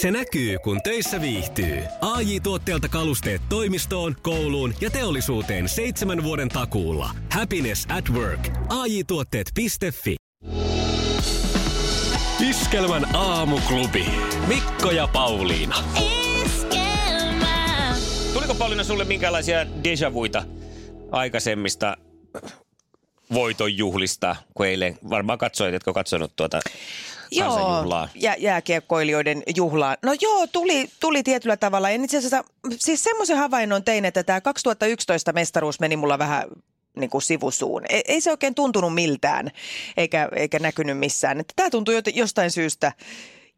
Se näkyy, kun töissä viihtyy. ai tuotteelta kalusteet toimistoon, kouluun ja teollisuuteen seitsemän vuoden takuulla. Happiness at work. ai tuotteetfi Iskelmän aamuklubi. Mikko ja Pauliina. Iskelmä. Tuliko Pauliina sulle minkälaisia deja vuita aikaisemmista voitonjuhlista, kun eilen varmaan katsoit, etkö katsonut tuota Joo, jä, jääkiekkoilijoiden juhlaa. No joo, tuli, tuli tietyllä tavalla. En itse asiassa, siis semmoisen havainnon tein, että tämä 2011 mestaruus meni mulla vähän niin kuin sivusuun. Ei, ei se oikein tuntunut miltään, eikä, eikä näkynyt missään. Että tämä tuntui jostain syystä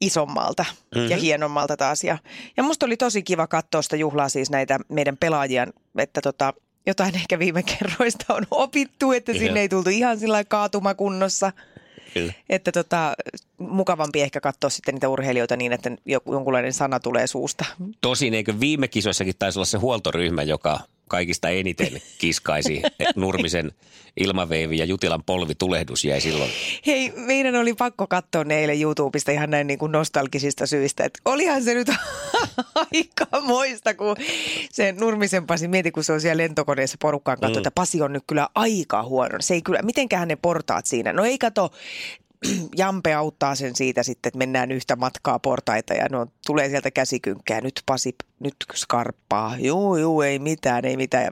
isommalta mm-hmm. ja hienommalta taas. Ja, ja musta oli tosi kiva katsoa sitä juhlaa siis näitä meidän pelaajia, että tota, jotain ehkä viime kerroista on opittu, että sinne ei tultu ihan sillä kaatumakunnossa. Kyllä. Että tota, mukavampi ehkä katsoa sitten niitä urheilijoita niin, että joku, jonkunlainen sana tulee suusta. Tosin eikö viime kisoissakin taisi olla se huoltoryhmä, joka kaikista eniten kiskaisi Nurmisen ilmaveivi ja Jutilan polvitulehdus jäi silloin. Hei, meidän oli pakko katsoa ne eilen YouTubesta ihan näin niin kuin nostalgisista syistä. Että olihan se nyt aika moista, kun se Nurmisen Pasi, mieti kun se on siellä lentokoneessa porukkaan katsoa, mm. että Pasi on nyt kyllä aika huono. Se ei kyllä, mitenköhän ne portaat siinä? No ei kato, Jampe auttaa sen siitä sitten, että mennään yhtä matkaa portaita ja no, tulee sieltä käsikynkkää. Nyt Pasi, nyt skarppaa. Juu, juu, ei mitään, ei mitään. Ja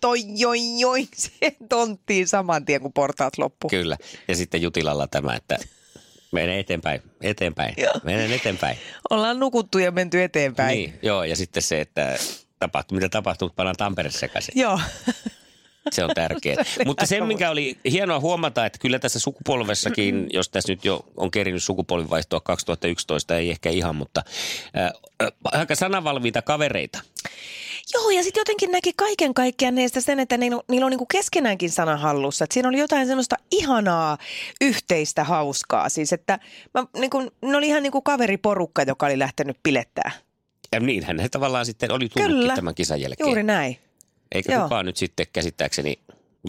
toi, joi, joi, se tonttiin saman tien, kun portaat loppu. Kyllä. Ja sitten Jutilalla tämä, että mene eteenpäin, eteenpäin, Joo. menen eteenpäin. Ollaan nukuttu ja menty eteenpäin. Niin, joo, ja sitten se, että tapahtuu, mitä tapahtuu, mutta pannaan Tampere sekaisin. Joo. Se on tärkeää. Mutta se, mikä oli hienoa huomata, että kyllä tässä sukupolvessakin, jos tässä nyt jo on kerinyt sukupolvivaihtoa 2011, ei ehkä ihan, mutta äh, äh, aika sanavalmiita kavereita. Joo, ja sitten jotenkin näki kaiken kaikkiaan neistä sen, että niillä, niillä on niinku keskenäänkin sana hallussa. Että siinä oli jotain semmoista ihanaa yhteistä hauskaa. Siis että mä, niinku, ne oli ihan niinku kaveriporukka, joka oli lähtenyt pilettää. Ja niinhän he tavallaan sitten oli tullutkin Kyllä. tämän kisan jälkeen. Juuri näin. Eikä Joo. kukaan nyt sitten käsittääkseni,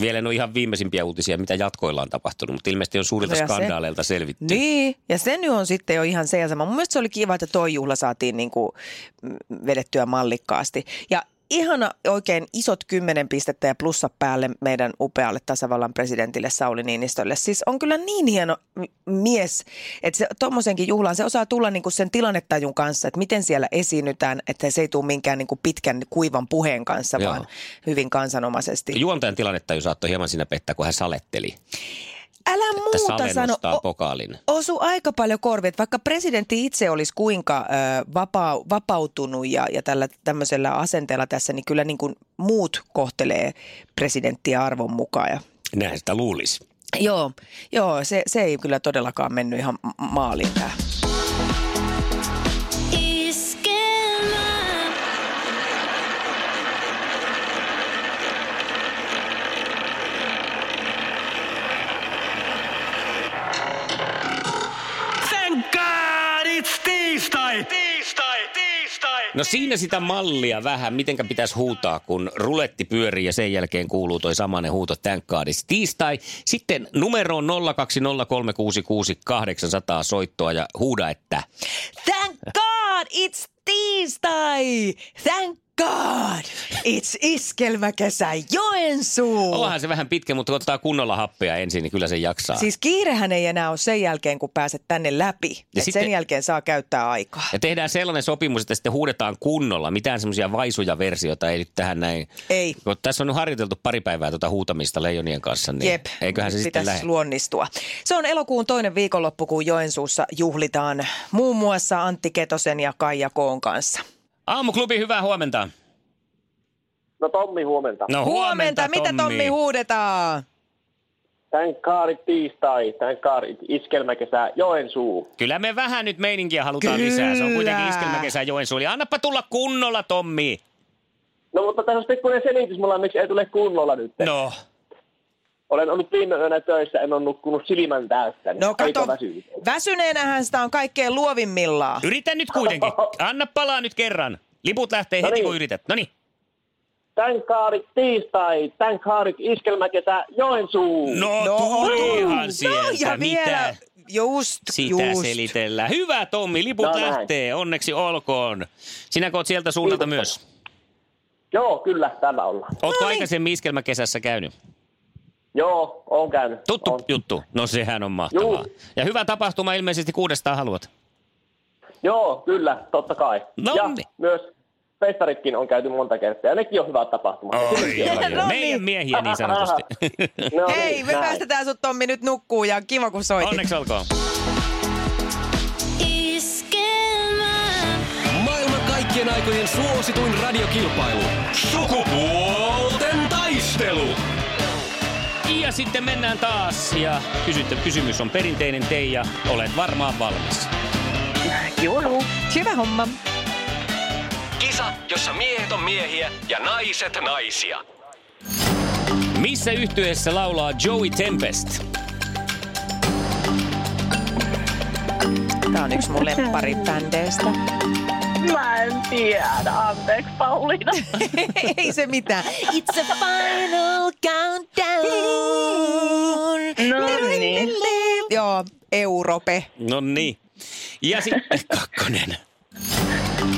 vielä en ole ihan viimeisimpiä uutisia, mitä jatkoilla on tapahtunut, mutta ilmeisesti on suurilta No ja se- skandaaleilta selvitty. Niin, ja se nyt on sitten jo ihan se ja sama. Mun mielestä se oli kiva, että toi juhla saatiin niinku mm, vedettyä mallikkaasti. Ja ihana oikein isot kymmenen pistettä ja plussa päälle meidän upealle tasavallan presidentille Sauli Niinistölle. Siis on kyllä niin hieno mies, että se tuommoisenkin juhlaan se osaa tulla niinku sen tilannetajun kanssa, että miten siellä esiinnytään, että se ei tule minkään niinku pitkän kuivan puheen kanssa, Joo. vaan hyvin kansanomaisesti. Juontajan tilannetta jo saattoi hieman siinä pettää, kun hän saletteli, Älä muuta sano. O- pokaalin. osu aika paljon korviin, että vaikka presidentti itse olisi kuinka ö, vapaa, vapautunut ja, ja tällä tämmöisellä asenteella tässä, niin kyllä niin kuin muut kohtelee presidenttiä arvon mukaan. Ja, Näin sitä luulisi. joo, joo se, se ei kyllä todellakaan mennyt ihan maaliin tämä. No siinä sitä mallia vähän, mitenkä pitäisi huutaa, kun ruletti pyörii ja sen jälkeen kuuluu toi samanen huuto Thank tiistai. Sitten numero on 020366800 soittoa ja huuda, että Thank God it's tiistai! Thank God it's iskelmäkesä Joensuu! onhan se vähän pitkä, mutta kun ottaa kunnolla happea ensin, niin kyllä se jaksaa. Siis kiirehän ei enää ole sen jälkeen, kun pääset tänne läpi. Ja sitten- Sen jälkeen saa käyttää aikaa. Ja tehdään sellainen sopimus, että sitten huudetaan kunnolla. Mitään semmoisia vaisuja versioita ei nyt tähän näin. Ei. Kun tässä on nyt harjoiteltu pari päivää tuota huutamista leijonien kanssa, niin Jep, eiköhän se sitten lähde. luonnistua. Se on elokuun toinen viikonloppu, kun Joensuussa juhlitaan muun muassa Antti Ketosen ja Kaija Koon kanssa. Aamuklubi, hyvää huomenta. No Tommi, huomenta. No Huomenta, mitä Tommi huudetaan? God it tiistai, God it iskelmäkesä Joensuu. Kyllä me vähän nyt meininkiä halutaan Kyllä. lisää. Se on kuitenkin iskelmäkesä Joensuun. Eli annapa tulla kunnolla, Tommi. No mutta tässä on pikkuinen selitys mulla, miksi ei tule kunnolla nyt. No, Olen ollut viime yönä töissä, en ole nukkunut silmän täyttä. niin No kato, väsynyt. väsyneenähän sitä on kaikkein luovimmillaan. yritä nyt kuitenkin. Anna palaa nyt kerran. Liput lähtee No heti, niin. kun yrität. No niin. Thank tiistai, thank it iskelmäkesä Joensuu. No, No, tulihan no sieltä. ja vielä, Mitä? Just, Sitä just. selitellään. Hyvä Tommi, liput No näin. lähtee. Onneksi olkoon. Sinä oot sieltä suunnalta Kiitos. myös. Joo, kyllä, täällä ollaan. Ootko No niin. aikaisemmin iskelmäkesässä käynyt? Joo, on käynyt. Tuttu on. juttu. No sehän on mahtavaa. Juu. Ja hyvä tapahtuma ilmeisesti kuudestaan haluat. Joo, kyllä, totta kai. No ja niin. myös festaritkin on käyty monta kertaa, ja nekin on hyvät tapahtumat. Oi. No Meidän niin. miehiä niin sanotusti. No Hei, niin, me näin. päästetään sut Tommi nyt nukkuu ja kiva kun soitit. Onneksi olkoon. Iskelmä. Maailman kaikkien aikojen suosituin radiokilpailu. Sukupuolten taistelu. Ja sitten mennään taas ja kysytty, kysymys on perinteinen Teija. Olet varmaan valmis. Juu. Hyvä homma. Kisa, jossa miehet on miehiä ja naiset naisia. Missä yhtyeessä laulaa Joey Tempest? Tää on yksi mun lempparibändeistä. Mä en tiedä. Anteeksi, Pauliina. Ei se mitään. It's a final countdown. Joo, Europe. No niin. Ja sitten kakkonen.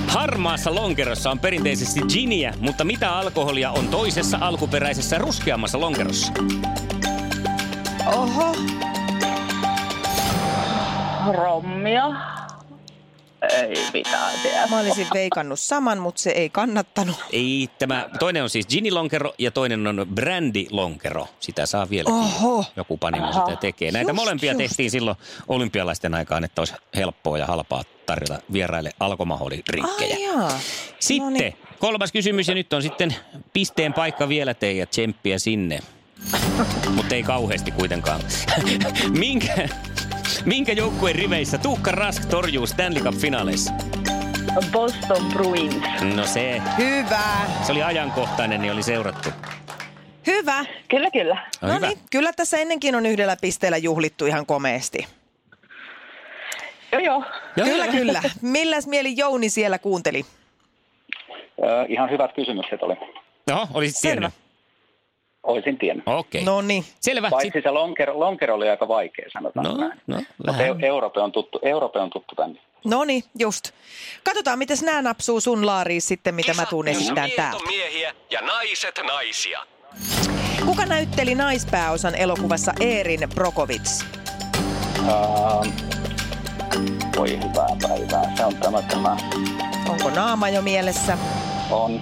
Harmaassa lonkerossa on perinteisesti giniä, mutta mitä alkoholia on toisessa alkuperäisessä ruskeammassa lonkerossa? Oho. Rommia. Ei mitään tiedä. Mä olisin veikannut saman, mutta se ei kannattanut. Ei, tämä toinen on siis ginilonkero ja toinen on brandilonkero. Sitä saa vielä. Oho. Joku panimo sitä tekee. Näitä Just, molempia just. tehtiin silloin olympialaisten aikaan, että olisi helppoa ja halpaa tarjota vieraille alkoholirinkkejä. Ai jaa. Sitten Noniin. kolmas kysymys ja nyt on sitten pisteen paikka vielä teidän tsemppiä sinne. Mutta ei kauheasti kuitenkaan. minkä, minkä joukkueen riveissä Tuukka Rask torjuu Stanley Cup-finaaleissa? Boston Bruins. No se, Hyvä. se oli ajankohtainen, niin oli seurattu. Hyvä. Kyllä, kyllä. No, No niin, kyllä tässä ennenkin on yhdellä pisteellä juhlittu ihan komeesti. Joo, joo. Joo, kyllä, joo. kyllä. Milläs mieli Jouni siellä kuunteli? Ihan hyvät kysymykset oli. No, olisit Selvä. Olisin tiennyt. Okei. No niin. Selvä. Paitsi Sit... se lonkero, lonkero oli aika vaikea, sanotaan No, näin. no, Mutta Euroopan on tuttu, Euroopan on tuttu tänne. No niin, just. Katsotaan, miten nämä napsuu sun laariin sitten, mitä mä tuun on täältä. miehiä ja naiset naisia. Kuka näytteli naispääosan elokuvassa Eerin Brokovits? Uh, voi hyvää päivää. Se on tämä, tämä Onko naama jo mielessä? on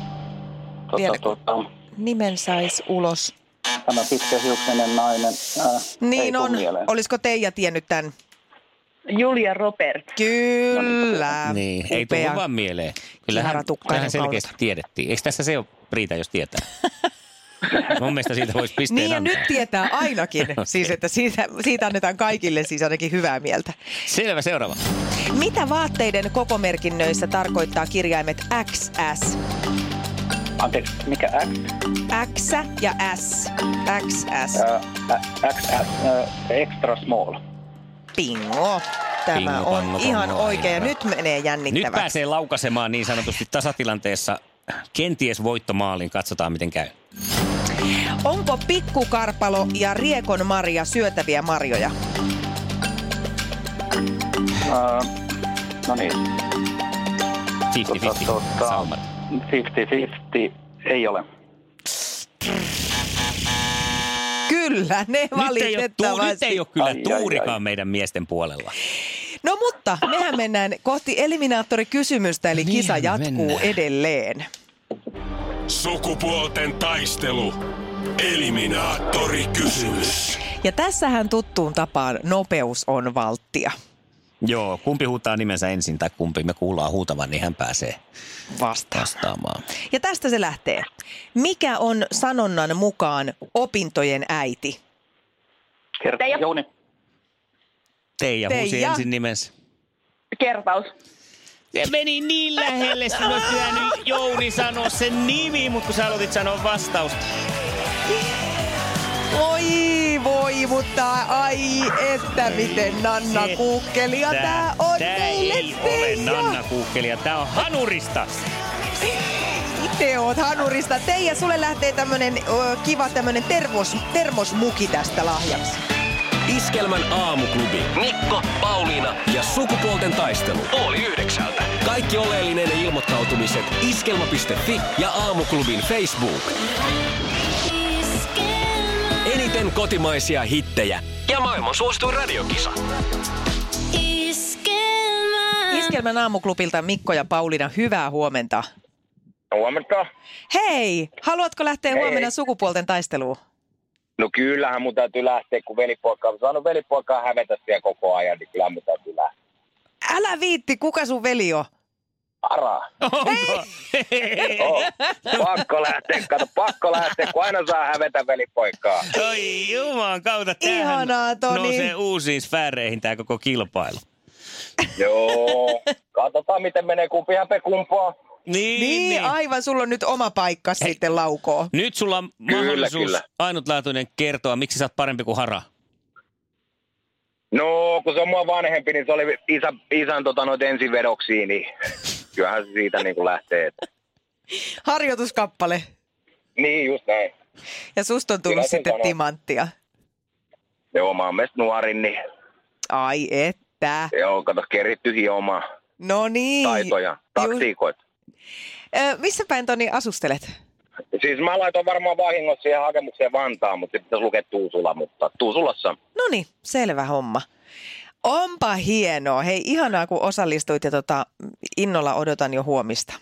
Vielä- tota, tota, Nimen sais ulos. tämä pitkähiuksinen nainen. Ei Niin on. mieleen. Olisiko Teija tiennyt tämän? Julia Robert. Kyllä. Niin, ei tullut Upea. vaan mieleen. Kyllähän, kyllähän selkeästi tiedettiin. Eikö tässä se ole Priita, jos tietää? Mun mielestä siitä voisi pisteen Niin ja antaa. nyt tietää ainakin, siis että siitä, siitä annetaan kaikille siis ainakin hyvää mieltä. Selvä, seuraava. Mitä vaatteiden kokomerkinnöissä tarkoittaa kirjaimet XS? Anteeksi, mikä X? X ja S. XS. Ää, ä- XS, ää, extra small. Bingo. Tämä Bingo, on ihan bongo, oikein ja aivan. nyt menee Nyt jännittäväksi. pääsee laukasemaan niin sanotusti tasatilanteessa kenties voittomaaliin. Katsotaan, miten käy. Onko pikkukarpalo ja riekon marja syötäviä marjoja? Ää, no niin, 50-50 saumat. 50-50 ei ole. Kyllä, ne Nyt ei, ole, tuu, valitettavasti. nyt ei ole kyllä Ai, tuurikaan ai. meidän miesten puolella. No mutta mehän mennään kohti eliminaattorikysymystä, eli Niin, kisa jatkuu mennään. edelleen. Sukupuolten taistelu. Eliminaattori kysymys. Ja tässähän tuttuun tapaan nopeus on valttia Joo, kumpi huutaa nimensä ensin tai kumpi me kuullaan huutavan, niin hän pääsee vastaan. vastaamaan. Ja tästä se lähtee. Mikä on sanonnan mukaan opintojen äiti? Kerta, Teija. Jouni. Teija huusi Teija. ensin nimensä. Kertaus. Se meni niin lähelle, sinun olisi pitänyt Jouni sanoa sen nimi, mutta kun sä aloitit sanoa vastausta. Voi, voi, mutta ai, että miten Nanna Se- Kuukkeli. Ja tää on tää meille ei ole. Nanna Kuukkelia, tää on Hanurista. Te oot Hanurista. Teija, sulle lähtee tämmönen ö, kiva tämmönen termos, termosmuki tästä lahjaksi. Iskelmän aamuklubi. Mikko, Pauliina ja sukupuolten taistelu. Oli yhdeksältä. Kaikki oleellinen ilmoittautumiset iskelma.fi ja aamuklubin Facebook. Eniten kotimaisia hittejä ja maailman suosituin radiokisa. Iskelmä. Iskelmän aamuklubilta Mikko ja Pauliina, hyvää huomenta. Huomenta. Hei, haluatko lähteä Hei. huomenna sukupuolten taisteluun? No kyllähän mun täytyy lähteä, kun velipoika on saanut velipoikaa hävetä siellä koko ajan, niin kyllä mun täytyy lähteä. Älä viitti, kuka sun veli on? Ara. Onko? Oh, pakko lähteä, kato, pakko lähteä, kun aina saa hävetä velipoikaa. Oi juman kautta. tämähän Ihanaa, Toni. Nousee uusiin sfääreihin tämä koko kilpailu. Joo, katsotaan miten menee, kumpi häpe kumpaa. Niin, Niin, niin. aivan, sulla on nyt oma paikka Hei. sitten laukoo. Nyt sulla on Kyllä, mahdollisuus kyllä. ainutlaatuinen kertoa, miksi sä oot parempi kuin Hara. No, kun se on mua vanhempi, niin se oli isä, isän tota, ensivedoksiin, niin kyllähän se siitä niin kuin lähtee. Että. Harjoituskappale. Niin, just näin. Ja susta on tullut Kyllä sitten sanoo. timanttia. Joo, mä oon meistä nuorin, niin Ai että. joo, kato, keritty hiomaan No niin. taitoja, taktiikoita. Ö, missä päin Toni asustelet? Siis mä laitoin varmaan vahingossa siihen hakemukseen Vantaan, mutta sitten pitäisi lukea Tuusula, mutta Tuusulassa. No niin, selvä homma. Onpa hienoa. Hei, ihanaa kun osallistuit ja tota, innolla odotan jo huomista.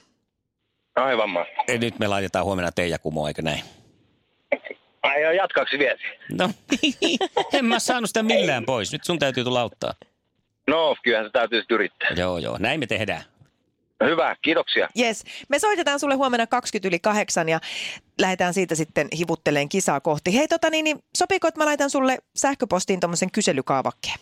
Aivan mahtavaa. Ja nyt me laitetaan huomenna Teija Kumo, eikö näin? Ai joo, jatkaksi vielä. No, en mä saanut sitä millään pois. Nyt sun täytyy tulla auttaa. No, kyllähän se täytyy sitten yrittää. Joo, joo. Näin me tehdään. Hyvä, kiitoksia. Yes, me soitetaan sulle huomenna 20 yli kahdeksan ja lähdetään siitä sitten hivutteleen kisaa kohti. Hei tota niin, niin sopiiko, että mä laitan sulle sähköpostiin tuommoisen kyselykaavakkeen?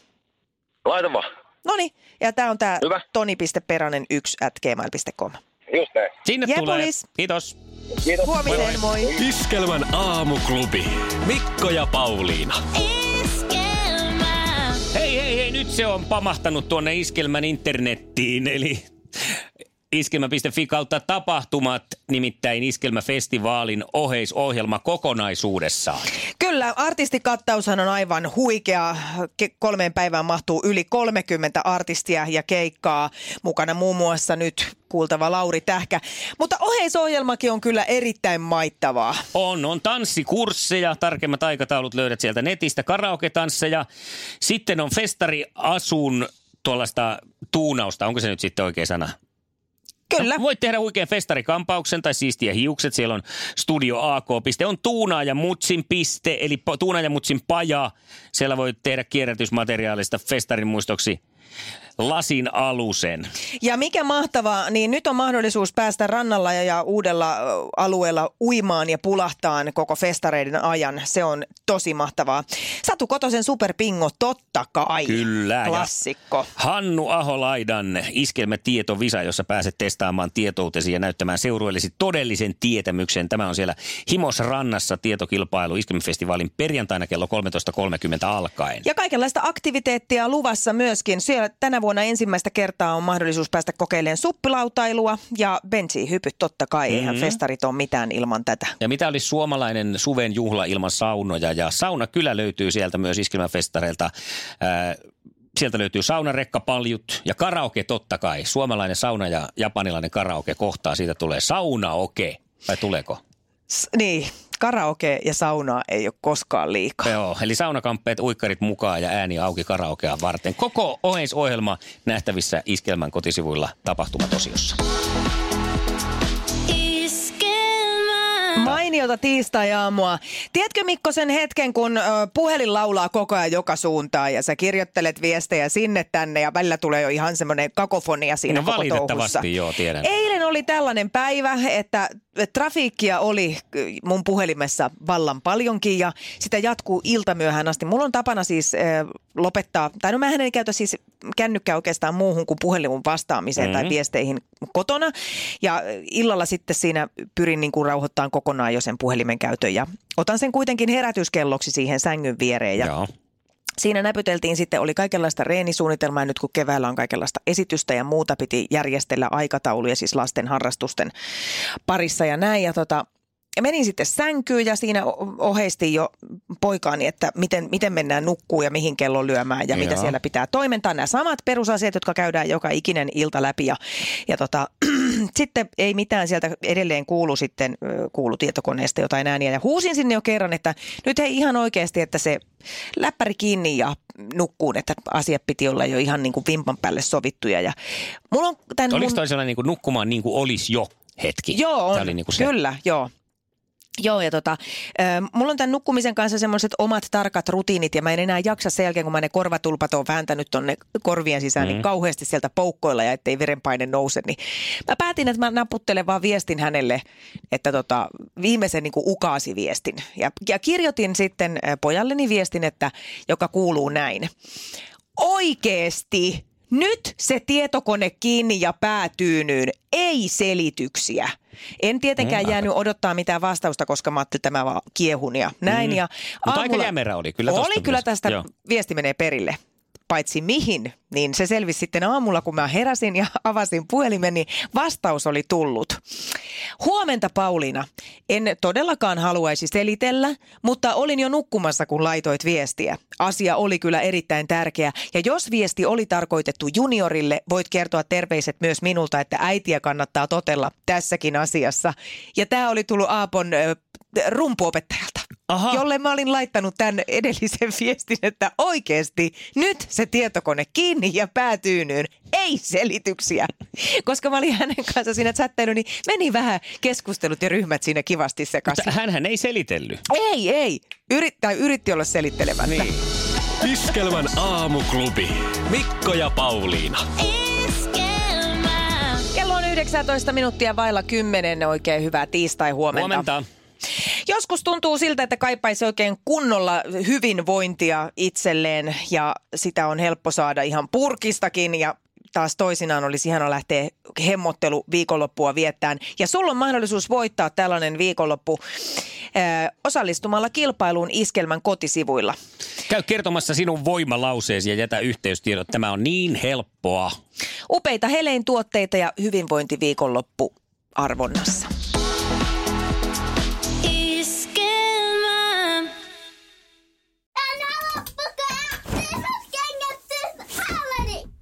Laita vaan. No niin, ja tää on tää Hyvä. toni.peranen1 at gmail.com. Just näin. Sinne Jep, tulee. Kiitos. Kiitos. Huomiseen, moi. Iskelmän aamuklubi. Mikko ja Pauliina. Iskelmä. Hei, hei, hei. Nyt se on pamahtanut tuonne Iskelmän internettiin, eli iskelmä.fi kautta tapahtumat, nimittäin Iskelmäfestivaalin oheisohjelma kokonaisuudessaan. Artistikattaushan on aivan huikea. Ke- Kolmeen päivään mahtuu yli 30 artistia ja keikkaa. Mukana muun muassa nyt kuultava Lauri Tähkä. Mutta oheisohjelmakin on kyllä erittäin maittavaa. On, on tanssikursseja, tarkemmat aikataulut löydät sieltä netistä, karaoke-tansseja. Sitten on festariasun tuollaista tuunausta, onko se nyt sitten oikea sana? Kyllä. No, voit tehdä huikean festarikampauksen tai siistiä hiukset. Siellä on Studio AK-piste. On Tuuna ja Mutsin piste, eli Tuuna ja Mutsin paja. Siellä voit tehdä kierrätysmateriaalista festarin muistoksi lasin alusen. Ja mikä mahtavaa, niin nyt on mahdollisuus päästä rannalla ja, uudella alueella uimaan ja pulahtaan koko festareiden ajan. Se on tosi mahtavaa. Satu Kotosen superpingo, totta kai. Kyllä. ja Klassikko. Hannu Aholaidan iskelmä tietovisa, jossa pääset testaamaan tietoutesi ja näyttämään seurueellesi todellisen tietämyksen. Tämä on siellä Himosrannassa tietokilpailu Iskelmäfestivaalin perjantaina kello 13.30 alkaen. Ja kaikenlaista aktiviteettia luvassa myöskin. Siellä tänä vuonna ensimmäistä kertaa on mahdollisuus päästä kokeilemaan suppilautailua ja bensiihypyt totta kai. Mm-hmm. Eihän festarit ole mitään ilman tätä. Ja mitä olisi suomalainen suven juhla ilman saunoja? Ja sauna kyllä löytyy sieltä myös iskelmäfestareilta. Sieltä löytyy saunarekkapaljut ja karaoke totta kai. Suomalainen sauna ja japanilainen karaoke kohtaa. Siitä tulee saunaoke. Vai tuleeko? S- niin, karaoke ja saunaa ei ole koskaan liikaa. Joo, eli saunakamppeet, uikkarit mukaan ja ääni auki karaokea varten. Koko oheisohjelma nähtävissä Iskelmän kotisivuilla tapahtumatosiossa. Iskelmä. Mainiota tiistai-aamua. Tiedätkö Mikko sen hetken, kun puhelin laulaa koko ajan joka suuntaan ja sä kirjoittelet viestejä sinne tänne ja välillä tulee jo ihan semmoinen kakofonia siinä No koko valitettavasti touhussa. joo, tiedän. Eilen oli tällainen päivä, että trafiikkia oli mun puhelimessa vallan paljonkin ja sitä jatkuu iltamyöhään asti. Mulla on tapana siis lopettaa, tai no mä en käytä siis kännykkää oikeastaan muuhun kuin puhelimun vastaamiseen mm-hmm. tai viesteihin kotona. Ja illalla sitten siinä pyrin niin kuin rauhoittamaan kokonaan jo sen puhelimen käytön ja otan sen kuitenkin herätyskelloksi siihen sängyn viereen. Ja Joo. Siinä näpyteltiin sitten, oli kaikenlaista reenisuunnitelmaa nyt kun keväällä on kaikenlaista esitystä ja muuta piti järjestellä aikatauluja siis lasten harrastusten parissa ja näin. Ja tota, menin sitten sänkyyn ja siinä o- oheistin jo poikaani, että miten, miten mennään nukkuu ja mihin kello lyömään ja mitä Joo. siellä pitää toimentaa. Nämä samat perusasiat, jotka käydään joka ikinen ilta läpi ja, ja tota, sitten ei mitään sieltä edelleen kuulu sitten, kuulu tietokoneesta jotain ääniä ja huusin sinne jo kerran, että nyt hei ihan oikeasti, että se läppäri kiinni ja nukkuun, että asiat piti olla jo ihan niin kuin vimpan päälle sovittuja ja mulla on tämän Oliko mun... toi sellainen niin kuin nukkumaan niin kuin olisi jo hetki? Joo, on. Niin kuin se. Kyllä, joo. Joo, ja tota, äh, mulla on tämän nukkumisen kanssa semmoiset omat tarkat rutiinit, ja mä en enää jaksa sen jälkeen, kun mä ne korvatulpat on vääntänyt tonne korvien sisään, mm. niin kauheasti sieltä poukkoilla, ja ettei verenpaine nouse. Niin mä päätin, että mä naputtelen vaan viestin hänelle, että tota, viimeisen niin kuin ukaasi-viestin. Ja, ja kirjoitin sitten pojalleni viestin, että, joka kuuluu näin. Oikeesti! Nyt se tietokone kiinni ja päätyynyyn, ei selityksiä. En tietenkään Mm, jäänyt odottaa mitään vastausta, koska mä ajattelin, että mä vaan kiehun ja näin. Mm. Ja Mutta aika jämerä oli kyllä Oli kyllä tästä Joo. viesti menee perille. Paitsi mihin, niin se selvisi sitten aamulla, kun mä heräsin ja avasin puhelimen, niin vastaus oli tullut. Huomenta Pauliina. En todellakaan haluaisi selitellä, mutta olin jo nukkumassa, kun laitoit viestiä. Asia oli kyllä erittäin tärkeä. Ja jos viesti oli tarkoitettu juniorille, voit kertoa terveiset myös minulta, että äitiä kannattaa totella tässäkin asiassa. Ja tämä oli tullut Aapon ö, rumpuopettajalta, Aha. jolle mä olin laittanut tämän edellisen viestin, että oikeasti nyt se tietokone kiinni ja päätyynyyn, ei selityksiä. Koska mä olin hänen kanssa siinä chattailu, niin meni vähän keskustelut ja ryhmät siinä kivasti sekaisin. Mutta hänhän ei selitellyt. Ei, ei. Yrit, tai yritti olla selittelemättä. Niin. Iskelmän aamuklubi. Mikko ja Pauliina. Iskelmä. Kello on 19 minuuttia vailla 10. Oikein hyvää tiistai huomenta. Joskus tuntuu siltä, että kaipaisi oikein kunnolla hyvinvointia itselleen ja sitä on helppo saada ihan purkistakin ja taas toisinaan olisi ihana lähteä hemmottelu viikonloppua viettään. Ja sulla on mahdollisuus voittaa tällainen viikonloppu ää, osallistumalla kilpailuun Iskelmän kotisivuilla. Käy kertomassa sinun voimalauseesi ja jätä yhteystiedot. Tämä on niin helppoa. Upeita helein tuotteita ja hyvinvointiviikonloppu arvonnassa.